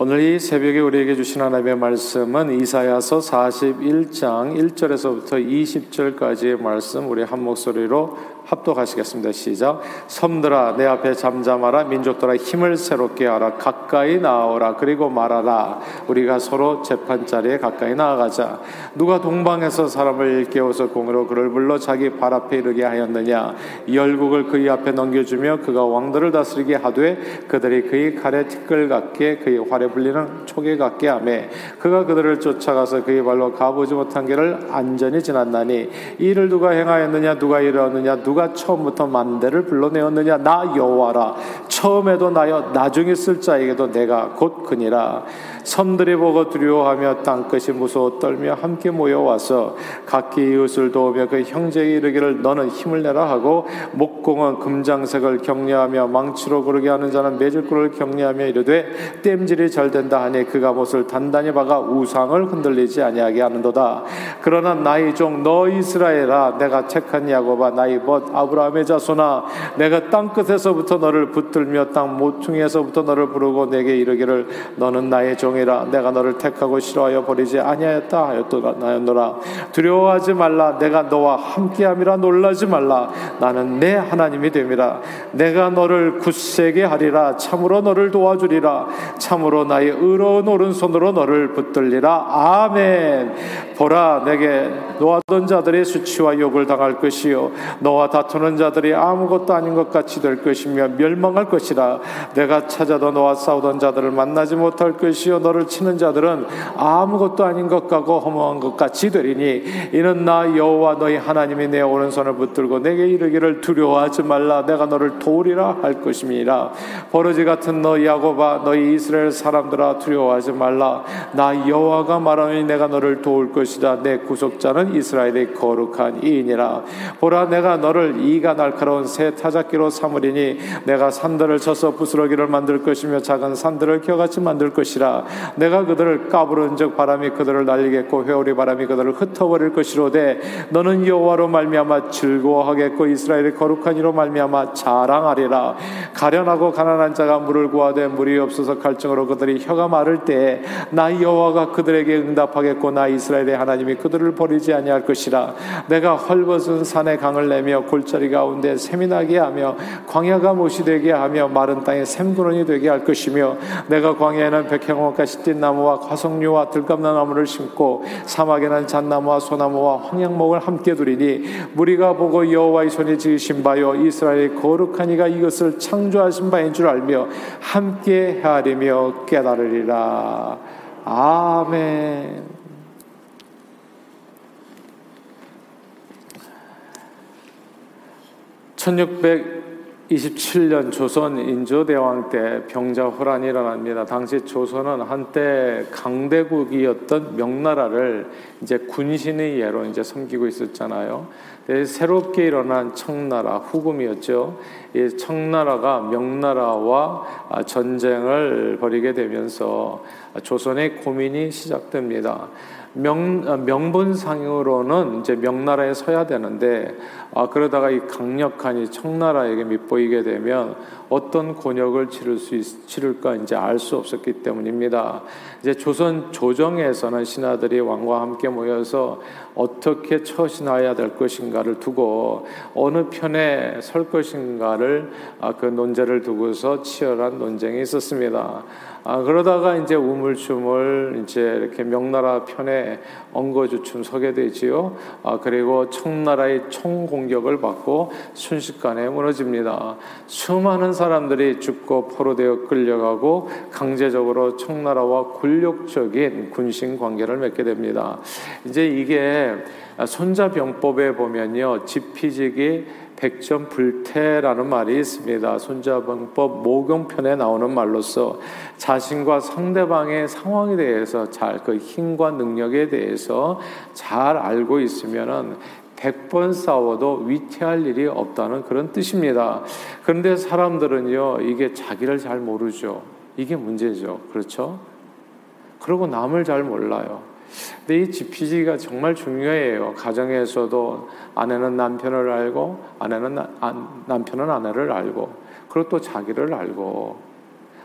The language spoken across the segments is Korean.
오늘 이 새벽에 우리에게 주신 하나님의 말씀은 이사야서 41장 1절에서부터 20절까지의 말씀 우리 한 목소리로 합독하시겠습니다. 시작. 섬들아 내 앞에 잠잠하라. 민족들아 힘을 새롭게 하라. 가까이 나오라. 그리고 말하라. 우리가 서로 재판 자리에 가까이 나아가자. 누가 동방에서 사람을 일깨워서 공으로 그를 불러 자기 발 앞에 이르게 하였느냐? 열국을 그의 앞에 넘겨주며 그가 왕들을 다스리게 하되 그들이 그의 칼에 티끌 같게 그의 활에 불리는 초계 같게 하매 그가 그들을 쫓아가서 그의 발로 가보지 못한 길을 안전히 지났나니 이를 누가 행하였느냐? 누가 이르었느냐? 누가 누가 처음부터 만대를 불러내었느냐? 나 여호와라. 처음에도 나여 나중에 쓸 자에게도 내가 곧 그니라. 섬들이 보고 두려워하며 땅끝이 무서워 떨며 함께 모여와서 각기 이웃을 도우며 그 형제에 이르기를 너는 힘을 내라 하고 목공은 금장색을 격려하며 망치로 고르게 하는 자는 매질꾼을 격려하며 이르되 땜질이 잘 된다 하니 그가 못을 단단히 박아 우상을 흔들리지 아니하게 하는도다. 그러나 나의 종 너 이스라엘아 내가 택한 야곱아 나의 벗 아브라함의 자손아 내가 땅 끝에서부터 너를 붙들며 땅 모퉁이에서부터 너를 부르고 내게 이르기를 너는 나의 종 종이라. 내가 너를 택하고 싫어하여 버리지 아니하였다 하였나였노라. 두려워하지 말라. 내가 너와 함께함이라 놀라지 말라. 나는 내 하나님이 됨이라. 내가 너를 굳세게 하리라. 참으로 너를 도와주리라. 참으로 나의 의로운 오른손으로 너를 붙들리라. 아멘 보라 내게 놓았던 자들의 수치와 욕을 당할 것이요. 너와 다투는 자들이 아무것도 아닌 것 같이 될 것이며 멸망할 것이라. 내가 찾아도 너와 싸우던 자들을 만나지 못할 것이요. 너를 치는 자들은 아무것도 아닌 것 같고 허무한 것 같이 되리니. 이는 나 여호와 너희 하나님이 내 오른손을 붙들고 내게 이르기를 두려워하지 말라. 내가 너를 도우리라 할 것임이라. 버러지 같은 너 야곱아 너희 이스라엘 사람들아 두려워하지 말라. 나 여호와가 말하니 내가 너를 도울 것이 다. 내 구속자는 이스라엘의 거룩한 이인이라. 보라 내가 너를 이가 날카로운 새 타작기로 삼으리니 내가 산들을 쳐서 부스러기를 만들 것이며 작은 산들을 겨같이 만들 것이라. 내가 그들을 까부른즉 바람이 그들을 날리겠고 회오리 바람이 그들을 흩어버릴 것이로되 너는 여호와로 말미암아 즐거워하겠고 이스라엘의 거룩한 이로 말미암아 자랑하리라. 가련하고 가난한 자가 물을 구하되 물이 없어서 갈증으로 그들이 혀가 마를 때에 나 여호와가 그들에게 응답하겠고 나 이스라엘의 하나님이 그들을 버리지 아니할 것이라 내가 헐벗은 산에 강을 내며 골짜기 가운데 샘이 나게 하며 광야가 못이 되게 하며 마른 땅에 샘구렁이 되게 할 것이며 내가 광야에는 백향목과 시딘 나무와 화석류와 들감나무를 심고 사막에는 잣나무와 소나무와 황양목을 함께 두리니 무리가 보고 여호와의 손이 지으신 바요 이스라엘의 거룩한 이가 이것을 창조하신 바인 줄 알며 함께 헤아리며 깨달으리라 아멘. 1600 27년 조선 인조대왕 때 병자호란이 일어납니다. 당시 조선은 한때 강대국이었던 명나라를 이제 군신의 예로 이제 섬기고 있었잖아요. 새롭게 일어난 청나라 후금이었죠. 이 청나라가 명나라와 전쟁을 벌이게 되면서 조선의 고민이 시작됩니다. 명, 아, 명분상으로는 이제 명나라에 서야 되는데 아, 그러다가 이 강력한 이 청나라에게 밑보이게 되면 어떤 곤욕을 치를 수 있, 치를까 이제 알 수 없었기 때문입니다. 이제 조선 조정에서는 신하들이 왕과 함께 모여서 어떻게 처신해야 될 것인가를 두고 어느 편에 설 것인가를 아, 그 논제를 두고서 치열한 논쟁이 있었습니다. 아, 그러다가 이제 우물쭈물 이제 이렇게 명나라 편에 엉거주춤 서게 되지요. 아, 그리고 청나라의 총 공격을 받고 순식간에 무너집니다. 수많은 사람들이 죽고 포로되어 끌려가고 강제적으로 청나라와 굴욕적인 군신 관계를 맺게 됩니다. 이제 이게 손자병법에 보면요, 지피지기 백전 불태라는 말이 있습니다. 손자병법 모경편에 나오는 말로서 자신과 상대방의 상황에 대해서 잘 그 힘과 능력에 대해서 잘 알고 있으면은 100번 싸워도 위태할 일이 없다는 그런 뜻입니다. 그런데 사람들은요, 이게 자기를 잘 모르죠. 이게 문제죠. 그렇죠? 그리고 남을 잘 몰라요. 근데 이 GPG가 정말 중요해요. 가정에서도 아내는 남편을 알고, 아내는 나, 아, 남편은 아내를 알고, 그리고 또 자기를 알고,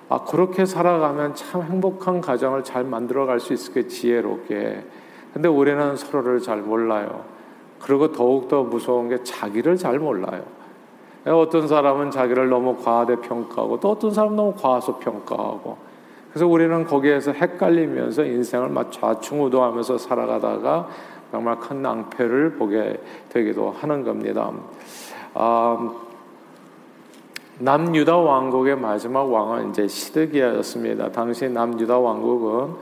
아 그렇게 살아가면 참 행복한 가정을 잘 만들어 갈 수 있을 게 지혜롭게. 근데 우리는 서로를 잘 몰라요. 그리고 더욱더 무서운 게 자기를 잘 몰라요. 어떤 사람은 자기를 너무 과대 평가하고 또 어떤 사람은 너무 과소 평가하고 그래서 우리는 거기에서 헷갈리면서 인생을 막 좌충우돌하면서 살아가다가 정말 큰 낭패를 보게 되기도 하는 겁니다. 아, 남유다 왕국의 마지막 왕은 이제 시드기야였습니다. 당시 남유다 왕국은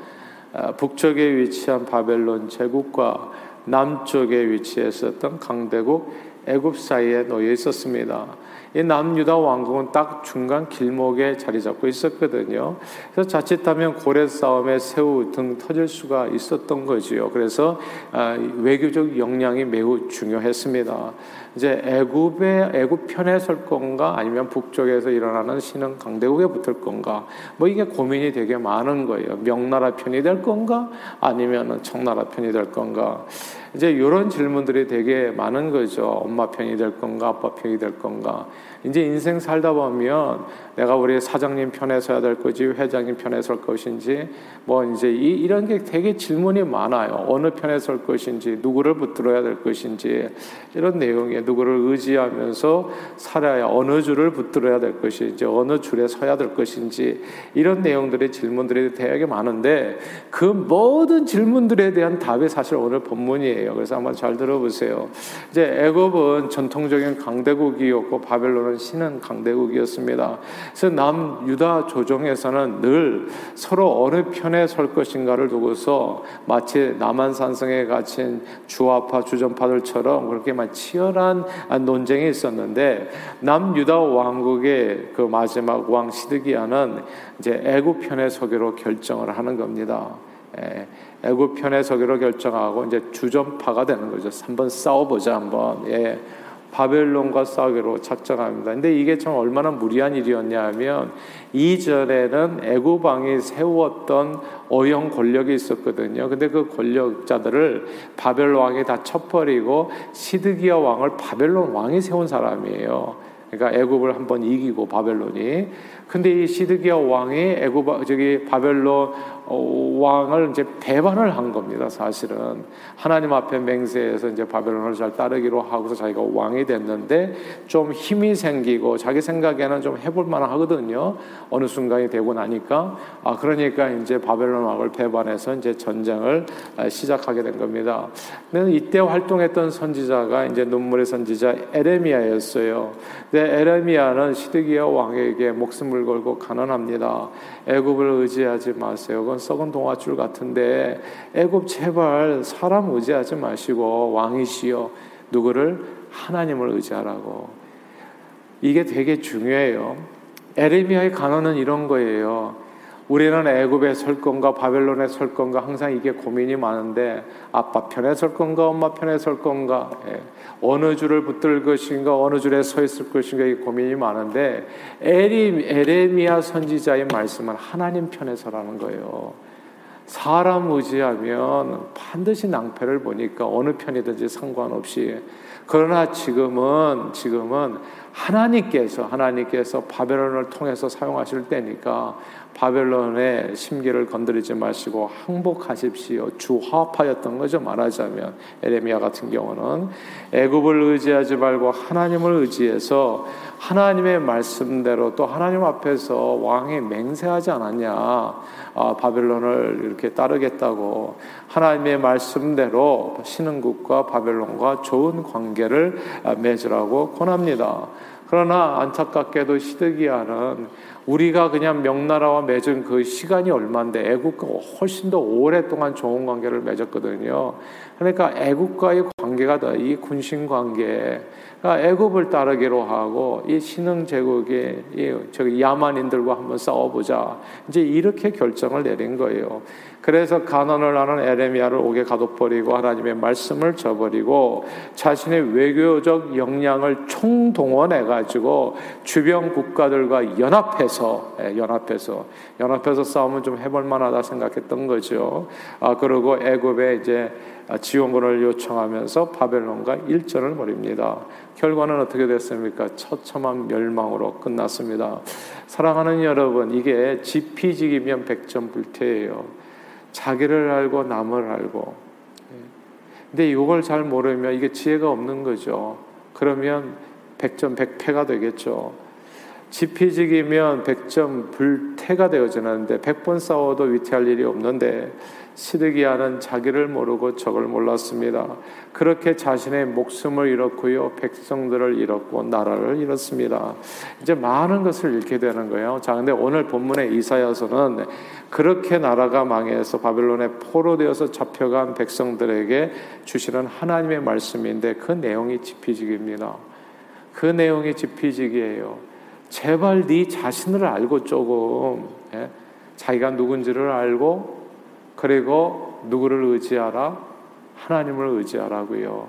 아, 북쪽에 위치한 바벨론 제국과 남쪽에 위치했었던 강대국 애굽 사이에 놓여 있었습니다. 이 남유다 왕국은 딱 중간 길목에 자리 잡고 있었거든요. 그래서 자칫하면 고래 싸움에 새우 등 터질 수가 있었던 거지요. 그래서 아, 외교적 역량이 매우 중요했습니다. 이제 애굽의 애굽 편에 설 건가 아니면 북쪽에서 일어나는 신흥 강대국에 붙을 건가 뭐 이게 고민이 되게 많은 거예요. 명나라 편이 될 건가 아니면 청나라 편이 될 건가 이제 이런 질문들이 되게 많은 거죠. 엄마 편이 될 건가 아빠 편이 될 건가 이제 인생 살다 보면 내가 우리 사장님 편에 서야 될 거지 회장님 편에 설 것인지 뭐 이제 이, 이런 게 되게 질문이 많아요. 어느 편에 설 것인지 누구를 붙들어야 될 것인지 이런 내용에 누구를 의지하면서 살아야 어느 줄을 붙들어야 될 것인지 어느 줄에 서야 될 것인지 이런 내용들의 질문들이 되게 많은데 그 모든 질문들에 대한 답이 사실 오늘 본문이에요. 그래서 한번 잘 들어보세요. 이제 애굽은 전통적인 강대국이었고 바벨론은 바벨론 신은 강대국이었습니다. 그래서 남 유다 조정에서는 늘 서로 어느 편에 설 것인가를 두고서 마치 남한산성에 갇힌 주화파 주전파들처럼 그렇게 막 치열한 논쟁이 있었는데 남 유다 왕국의 그 마지막 왕 시드기야는 이제 애굽 편에 서기로 결정을 하는 겁니다. 예, 애굽 편에 서기로 결정하고 이제 주전파가 되는 거죠. 한번 싸워보자 한번. 예. 바벨론과 싸우기로 작정합니다. 근데 이게 참 얼마나 무리한 일이었냐 하면 이전에는 애굽 왕이 세웠던 어영 권력이 있었거든요. 근데 그 권력자들을 바벨 왕이 다 쳐버리고 시드기야 왕을 바벨론 왕이 세운 사람이에요. 그러니까 애굽을 한번 이기고 바벨론이 근데 이 시드기야 왕이 애굽 저기 바벨론 어, 왕을 이제 배반을 한 겁니다. 사실은 하나님 앞에 맹세해서 이제 바벨론을 잘 따르기로 하고서 자기가 왕이 됐는데 좀 힘이 생기고 자기 생각에는 좀 해볼 만하거든요. 어느 순간이 되고 나니까 아 그러니까 이제 바벨론 왕을 배반해서 이제 전쟁을 아, 시작하게 된 겁니다. 근데 이때 활동했던 선지자가 이제 눈물의 선지자 에레미야였어요. 근데 에레미야는 시드기야 왕에게 목숨을 걸고 가난합니다. 애굽을 의지하지 마세요. 그건 썩은 동화줄 같은데 애굽 제발 사람 의지하지 마시고 왕이시여 누구를 하나님을 의지하라고. 이게 되게 중요해요. 에레미야의 간언은 이런 거예요. 우리는 애굽에 설 건가 바벨론에 설 건가 항상 이게 고민이 많은데 아빠 편에 설 건가 엄마 편에 설 건가 예. 어느 줄을 붙들 것인가 어느 줄에 서 있을 것인가 이 고민이 많은데 에리, 에레미야 선지자의 말씀은 하나님 편에 서라는 거예요. 사람 의지하면 반드시 낭패를 보니까 어느 편이든지 상관없이 그러나 지금은 지금은 하나님께서 하나님께서 바벨론을 통해서 사용하실 때니까 바벨론의 심기를 건드리지 마시고 항복하십시오. 주화파였던 거죠. 말하자면 에레미야 같은 경우는 애굽을 의지하지 말고 하나님을 의지해서 하나님의 말씀대로 또 하나님 앞에서 왕이 맹세하지 않았냐. 아, 바벨론을 이렇게 따르겠다고 하나님의 말씀대로 신흥국과 바벨론과 좋은 관계를 맺으라고 권합니다. 그러나 안타깝게도 시드기야는 우리가 그냥 명나라와 맺은 그 시간이 얼마인데 애국과 훨씬 더 오랫동안 좋은 관계를 맺었거든요. 그러니까 애국과의 관계가 더 이 군신 관계, 그러니까 애국을 따르기로 하고 이 신흥 제국의 이 저기 야만인들과 한번 싸워보자. 이제 이렇게 결정을 내린 거예요. 그래서 가난을 하는 에레미야를 옥에 가둬버리고 하나님의 말씀을 저버리고 자신의 외교적 역량을 총동원해 가지고 주변 국가들과 연합해서 연합해서 예, 연합해서 연합해서 싸우면 좀 해볼 만하다 생각했던 거죠. 아 그리고 애굽에 이제 지원군을 요청하면서 바벨론과 일전을 벌입니다. 결과는 어떻게 됐습니까? 처참한 멸망으로 끝났습니다. 사랑하는 여러분, 이게 지피지기면 백전불태예요. 자기를 알고 남을 알고. 예. 근데 이걸 잘 모르면 이게 지혜가 없는 거죠. 그러면 백전백패가 되겠죠. 지피지기면 백전불태가 되어지는데 백번 싸워도 위태할 일이 없는데 시드기야는 자기를 모르고 적을 몰랐습니다. 그렇게 자신의 목숨을 잃었고요, 백성들을 잃었고 나라를 잃었습니다. 이제 많은 것을 잃게 되는 거예요. 자, 근데 오늘 본문의 이사야서는 그렇게 나라가 망해서 바벨론에 포로되어서 잡혀간 백성들에게 주시는 하나님의 말씀인데 그 내용이 지피지기입니다. 그 내용이 지피지기예요. 제발 네 자신을 알고 조금 예? 자기가 누군지를 알고 그리고 누구를 의지하라? 하나님을 의지하라고요.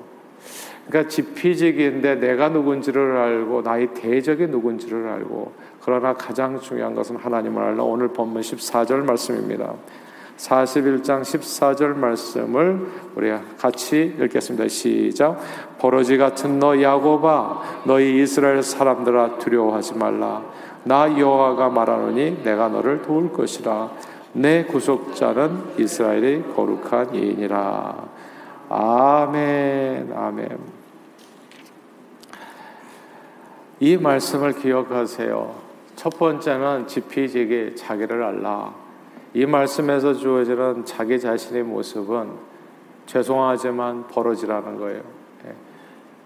그러니까 지피직인데 내가 누군지를 알고 나의 대적이 누군지를 알고 그러나 가장 중요한 것은 하나님을 알라. 오늘 본문 14절 말씀입니다. 41장 14절 말씀을 우리 같이 읽겠습니다. 시작. 버러지 같은 너 야곱아 너희 이스라엘 사람들아 두려워하지 말라. 나 여호와가 말하노니 내가 너를 도울 것이라. 내 구속자는 이스라엘의 거룩한 이인이라. 아멘, 아멘. 이 말씀을 기억하세요. 첫 번째는 지피지기 자기를 알라. 이 말씀에서 주어지는 자기 자신의 모습은 죄송하지만 버러지라는 거예요.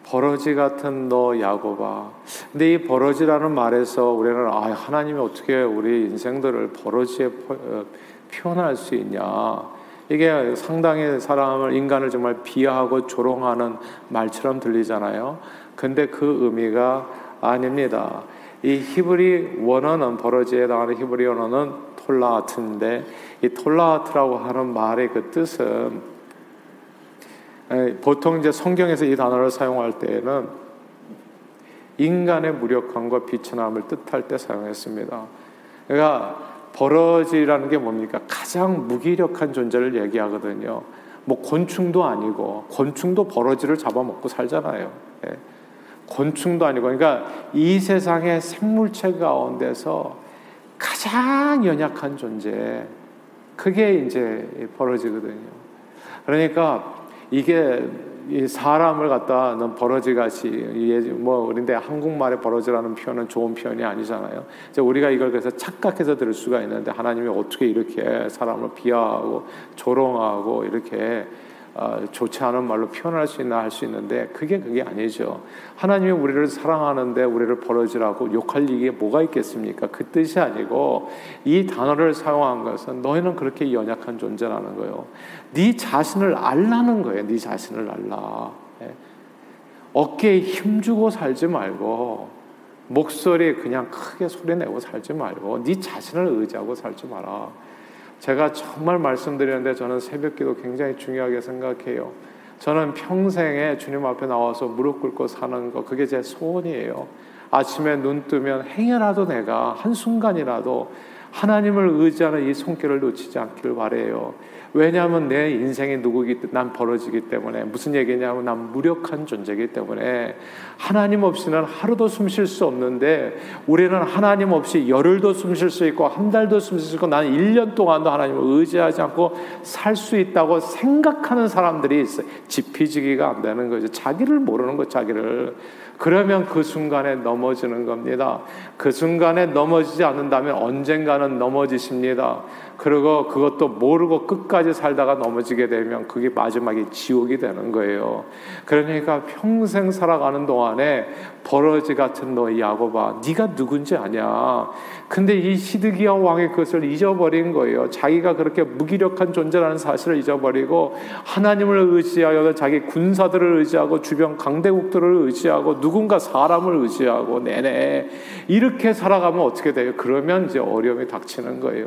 버러지 같은 너 야곱아. 근데 이 버러지라는 말에서 우리는 아 하나님이 어떻게 우리 인생들을 버러지에 어, 표현할 수 있냐? 이게 상당히 사람을 인간을 정말 비하하고 조롱하는 말처럼 들리잖아요. 근데 그 의미가 아닙니다. 이 히브리 원어는 버러지에 해당하는 히브리 원어는 톨라하트인데 이 톨라하트라고 하는 말의 그 뜻은 보통 이제 성경에서 이 단어를 사용할 때에는 인간의 무력함과 비천함을 뜻할 때 사용했습니다. 그러니까 버러지라는 게 뭡니까? 가장 무기력한 존재를 얘기하거든요. 뭐 곤충도 아니고 곤충도 버러지를 잡아먹고 살잖아요. 예. 곤충도 아니고 그러니까 이 세상의 생물체 가운데서 가장 연약한 존재 그게 이제 버러지거든요. 그러니까 이게 이 사람을 갖다 넌 버러지 같이 뭐 그런데 한국말의 버러지라는 표현은 좋은 표현이 아니잖아요. 이제 우리가 이걸 그래서 착각해서 들을 수가 있는데 하나님이 어떻게 이렇게 사람을 비하하고 조롱하고 이렇게 어, 좋지 않은 말로 표현할 수 있나 할 수 있는데 그게 그게 아니죠. 하나님이 우리를 사랑하는데 우리를 버러지라고 욕할 이게 뭐가 있겠습니까? 그 뜻이 아니고 이 단어를 사용한 것은 너희는 그렇게 연약한 존재라는 거예요. 네 자신을 알라는 거예요. 네 자신을 알라. 예. 어깨에 힘주고 살지 말고 목소리에 그냥 크게 소리내고 살지 말고 네 자신을 의지하고 살지 마라. 제가 정말 말씀드렸는데 저는 새벽 기도 굉장히 중요하게 생각해요. 저는 평생에 주님 앞에 나와서 무릎 꿇고 사는 거 그게 제 소원이에요. 아침에 눈 뜨면 행여라도 내가 한순간이라도 하나님을 의지하는 이 손길을 놓치지 않기를 바래요. 왜냐하면 내 인생이 누구기 난 벌어지기 때문에 무슨 얘기냐면 난 무력한 존재이기 때문에 하나님 없이는 하루도 숨 쉴 수 없는데 우리는 하나님 없이 열흘도 숨 쉴 수 있고 한 달도 숨 쉴 수 있고 나는 1년 동안도 하나님을 의지하지 않고 살 수 있다고 생각하는 사람들이 있어요. 지피지기가 안 되는 거죠. 자기를 모르는 거 자기를. 그러면 그 순간에 넘어지는 겁니다. 그 순간에 넘어지지 않는다면 언젠가는 넘어지십니다. 그리고 그것도 모르고 끝까지 살다가 넘어지게 되면 그게 마지막에 지옥이 되는 거예요. 그러니까 평생 살아가는 동안에 버러지 같은 너 야곱아, 네가 누군지 아냐? 근데 이 시드기야 왕의 그것을 잊어버린 거예요. 자기가 그렇게 무기력한 존재라는 사실을 잊어버리고 하나님을 의지하여 자기 군사들을 의지하고 주변 강대국들을 의지하고 누군가 사람을 의지하고 내내 이렇게 살아가면 어떻게 돼요? 그러면 이제 어려움이 닥치는 거예요.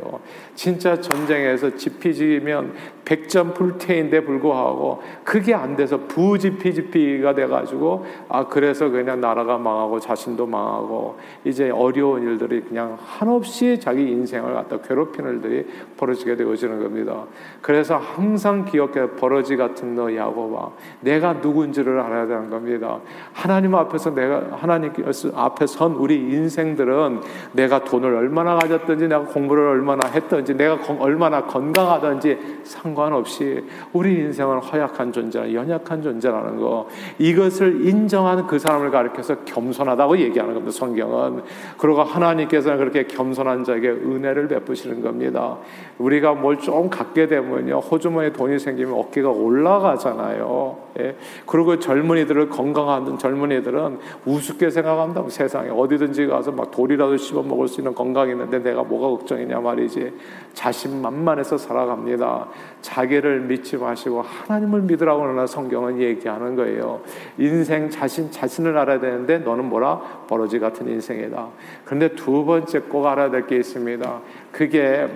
진짜 전쟁에서 지피지면 백전 불태인데 불구하고 그게 안 돼서 부지피지피가 돼가지고 아 그래서 그냥 나라가 망하고 자신도 망하고 이제 어려운 일들이 그냥 한없이 자기 인생을 갖다 괴롭히는 일들이 벌어지게 되어지는 겁니다. 그래서 항상 기억해 버러지 같은 너 야고바 내가 누군지를 알아야 되는 겁니다. 하나님 앞에서 내가 하나님 앞에 선 우리 인생들은 내가 돈을 얼마나 가졌든지 내가 공부를 얼마나 했든지 내가 얼마나 건강하든지 상관없이 우리 인생은 허약한 존재, 연약한 존재라는 거 이것을 인정하는 그 사람을 가리켜서 겸손하다고 얘기하는 겁니다. 성경은 그리고 하나님께서는 그렇게 겸손한 자에게 은혜를 베푸시는 겁니다. 우리가 뭘 좀 갖게 되면요 호주머니에 돈이 생기면 어깨가 올라가잖아요. 예. 그리고 젊은이들을 건강한 젊은이들은 우습게 생각한다고 세상에 어디든지 가서 막 돌이라도 씹어 먹을 수 있는 건강이 있는데 내가 뭐가 걱정이냐 말이지 자신만만해서 살아갑니다. 자기를 믿지 마시고 하나님을 믿으라고 하나 성경은 얘기하는 거예요. 인생 자신 자신을 알아야 되는데 너는 뭐라 버러지 같은 인생이다. 그런데 두 번째 꼭 알아야 될 게 있습니다. 그게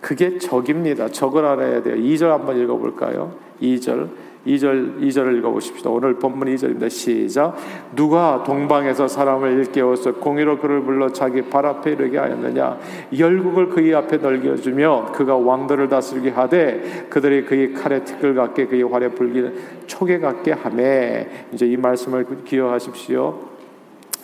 그게 적입니다. 적을 알아야 돼요. 2절 한번 읽어볼까요? 2절. 2절 2절을 읽어 보십시다. 오늘 본문 2절입니다. 시작. 누가 동방에서 사람을 일깨워서 공의로 그를 불러 자기 발 앞에 이르게 하였느냐 열국을 그의 앞에 넓겨 주며 그가 왕들을 다스리게 하되 그들이 그의 칼에 티끌 같게 그의 활에 불기는 초계 같게 하매 이제 이 말씀을 기억하십시오.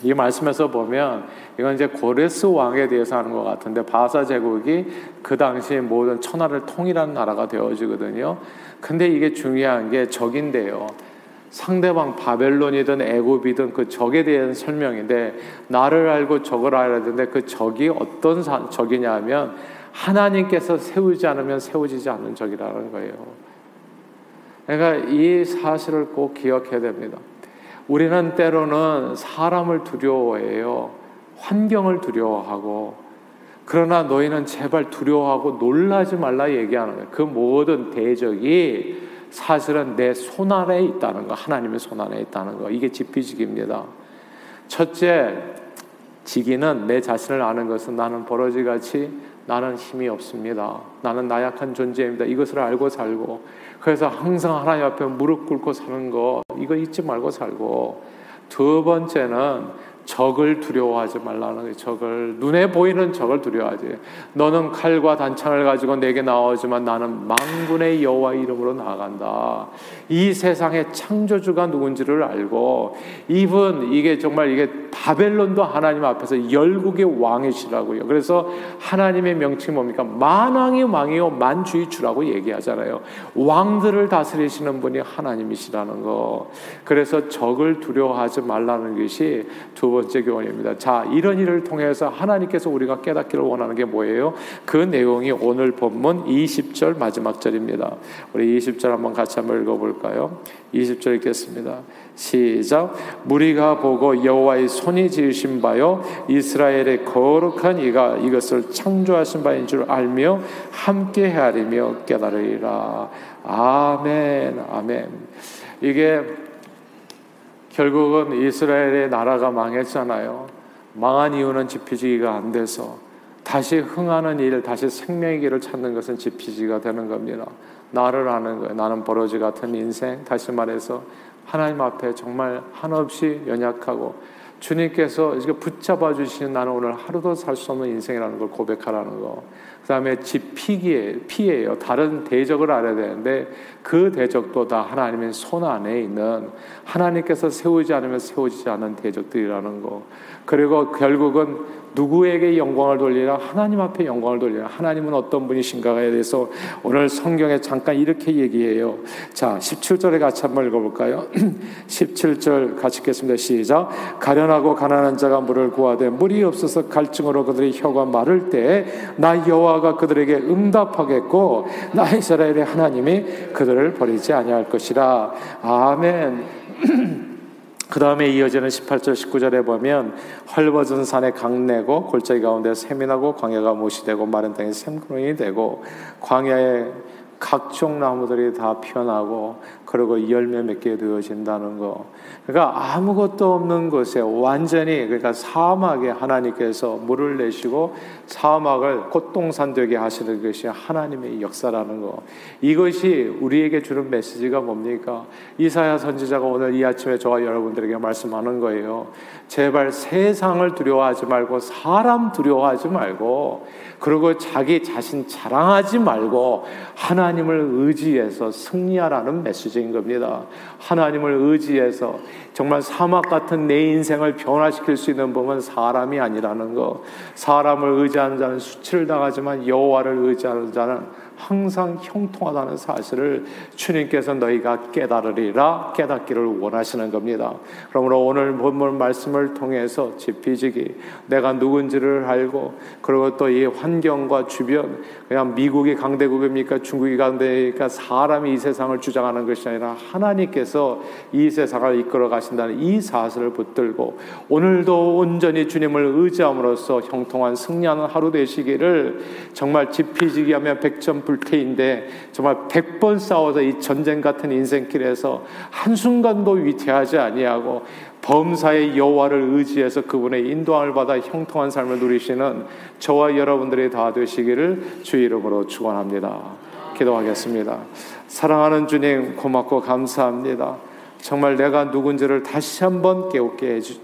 이 말씀에서 보면 이건 이제 고레스 왕에 대해서 하는 것 같은데 바사 제국이 그 당시 모든 천하를 통일한 나라가 되어지거든요. 근데 이게 중요한 게 적인데요. 상대방 바벨론이든 애굽이든 그 적에 대한 설명인데 나를 알고 적을 알아야 되는데 그 적이 어떤 적이냐면 하나님께서 세우지 않으면 세워지지 않는 적이라는 거예요. 그러니까 이 사실을 꼭 기억해야 됩니다. 우리는 때로는 사람을 두려워해요. 환경을 두려워하고 그러나 너희는 제발 두려워하고 놀라지 말라 얘기하는 거예요. 그 모든 대적이 사실은 내 손 안에 있다는 거, 하나님의 손 안에 있다는 거. 이게 지피지기입니다. 첫째, 지기는 내 자신을 아는 것은 나는 버러지 같이 나는 힘이 없습니다. 나는 나약한 존재입니다. 이것을 알고 살고 그래서 항상 하나님 앞에 무릎 꿇고 사는 거 이거 잊지 말고 살고 두 번째는 적을 두려워하지 말라는 거예요. 적을 눈에 보이는 적을 두려워하지. 너는 칼과 단창을 가지고 내게 나오지만 나는 만군의 여호와 이름으로 나아간다. 이 세상의 창조주가 누군지를 알고 이분 이게 정말 이게 바벨론도 하나님 앞에서 열국의 왕이시라고요. 그래서 하나님의 명칭이 뭡니까? 만왕의 왕이요 만주의 주라고 얘기하잖아요. 왕들을 다스리시는 분이 하나님이시라는 거. 그래서 적을 두려워하지 말라는 것이 두 번째 교훈입니다. 자, 이런 일을 통해서 하나님께서 우리가 깨닫기를 원하는 게 뭐예요? 그 내용이 오늘 본문 20절 마지막 절입니다. 우리 20절 한번 같이 한번 읽어볼까요? 20절 읽겠습니다. 시작. 무리가 보고 여호와의 손이 지으신 바요 이스라엘의 거룩한 이가 이것을 창조하신 바인 줄 알며 함께 헤아리며 깨달으리라. 아멘. 아멘. 이게 결국은 이스라엘의 나라가 망했잖아요. 망한 이유는 지피지기가 안 돼서 다시 흥하는 일, 다시 생명의 길을 찾는 것은 지피지가 되는 겁니다. 나를 아는 거예요. 나는 버러지 같은 인생. 다시 말해서 하나님 앞에 정말 한없이 연약하고 주님께서 이렇게 붙잡아 주시는 나는 오늘 하루도 살 수 없는 인생이라는 걸 고백하라는 거. 그 다음에 지피기에 피해요. 다른 대적을 알아야 되는데 그 대적도 다 하나님의 손 안에 있는 하나님께서 세우지 않으면 세워지지 않는 대적들이라는 거. 그리고 결국은 누구에게 영광을 돌리라 하나님 앞에 영광을 돌리라 하나님은 어떤 분이신가에 대해서 오늘 성경에 잠깐 이렇게 얘기해요. 자, 17절에 같이 한번 읽어볼까요? 17절 같이 읽겠습니다. 시작. 가련하고 가난한 자가 물을 구하되 물이 없어서 갈증으로 그들의 혀가 마를 때 나 여호와가 그들에게 응답하겠고 나 이스라엘의 하나님이 그들을 버리지 아니할 것이라. 아멘. 그 다음에 이어지는 18절 19절에 보면 헐벗은 산에 강내고 골짜기 가운데 세민하고 광야가 못이 되고 마른 땅에 샘구렁이 되고 광야에 각종 나무들이 다 피어나고 그리고 열매 맺게 되어진다는 거. 그러니까 아무것도 없는 곳에 완전히 그러니까 사막에 하나님께서 물을 내시고 사막을 꽃동산 되게 하시는 것이 하나님의 역사라는 거. 이것이 우리에게 주는 메시지가 뭡니까? 이사야 선지자가 오늘 이 아침에 저와 여러분들에게 말씀하는 거예요. 제발 세상을 두려워하지 말고 사람 두려워하지 말고 그리고 자기 자신 자랑하지 말고 하나님을 의지해서 승리하라는 메시지인 겁니다. 하나님을 의지해서 정말 사막 같은 내 인생을 변화시킬 수 있는 법은 사람이 아니라는 거. 사람을 의지하는 자는 수치를 당하지만 여호와를 의지하는 자는 항상 형통하다는 사실을 주님께서 너희가 깨달으리라 깨닫기를 원하시는 겁니다. 그러므로 오늘 본문 말씀을 통해서 지피지기 내가 누군지를 알고 그리고 또 이 환경과 주변 그냥 미국이 강대국입니까 중국이 강대니까 사람이 이 세상을 주장하는 것이 아니라 하나님께서 이 세상을 이끌어 가신다는 이 사실을 붙들고 오늘도 온전히 주님을 의지함으로써 형통한 승리하는 하루 되시기를 정말 지피지기하며 백전 불태인데 정말 백번 싸워서 이 전쟁 같은 인생길에서 한순간도 위태하지 아니하고 범사의 여호와를 의지해서 그분의 인도함을 받아 형통한 삶을 누리시는 저와 여러분들이 다 되시기를 주 이름으로 축원합니다. 기도하겠습니다. 사랑하는 주님 고맙고 감사합니다. 정말 내가 누군지를 다시 한번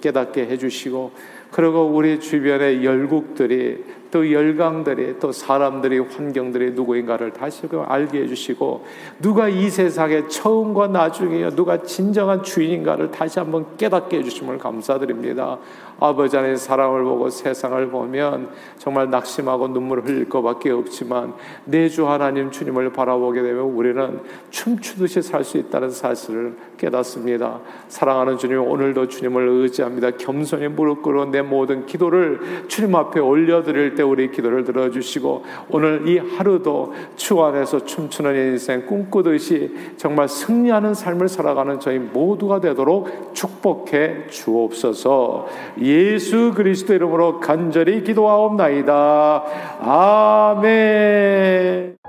깨닫게 해주시고 그리고 우리 주변의 열국들이 또 열강들이 또 사람들이 환경들이 누구인가를 다시 알게 해주시고 누가 이 세상의 처음과 나중이요 누가 진정한 주인인가를 다시 한번 깨닫게 해주심을 감사드립니다. 아버지 안의 사랑을 보고 세상을 보면 정말 낙심하고 눈물을 흘릴 것밖에 없지만 내주 하나님 주님을 바라보게 되면 우리는 춤추듯이 살 수 있다는 사실을 깨닫습니다. 사랑하는 주님 오늘도 주님을 의지합니다. 겸손히 무릎 꿇어 내 모든 기도를 주님 앞에 올려드릴 때때 우리 기도를 들어주시고 오늘 이 하루도 주 안에서 춤추는 인생 꿈꾸듯이 정말 승리하는 삶을 살아가는 저희 모두가 되도록 축복해 주옵소서 예수 그리스도 이름으로 간절히 기도하옵나이다. 아멘.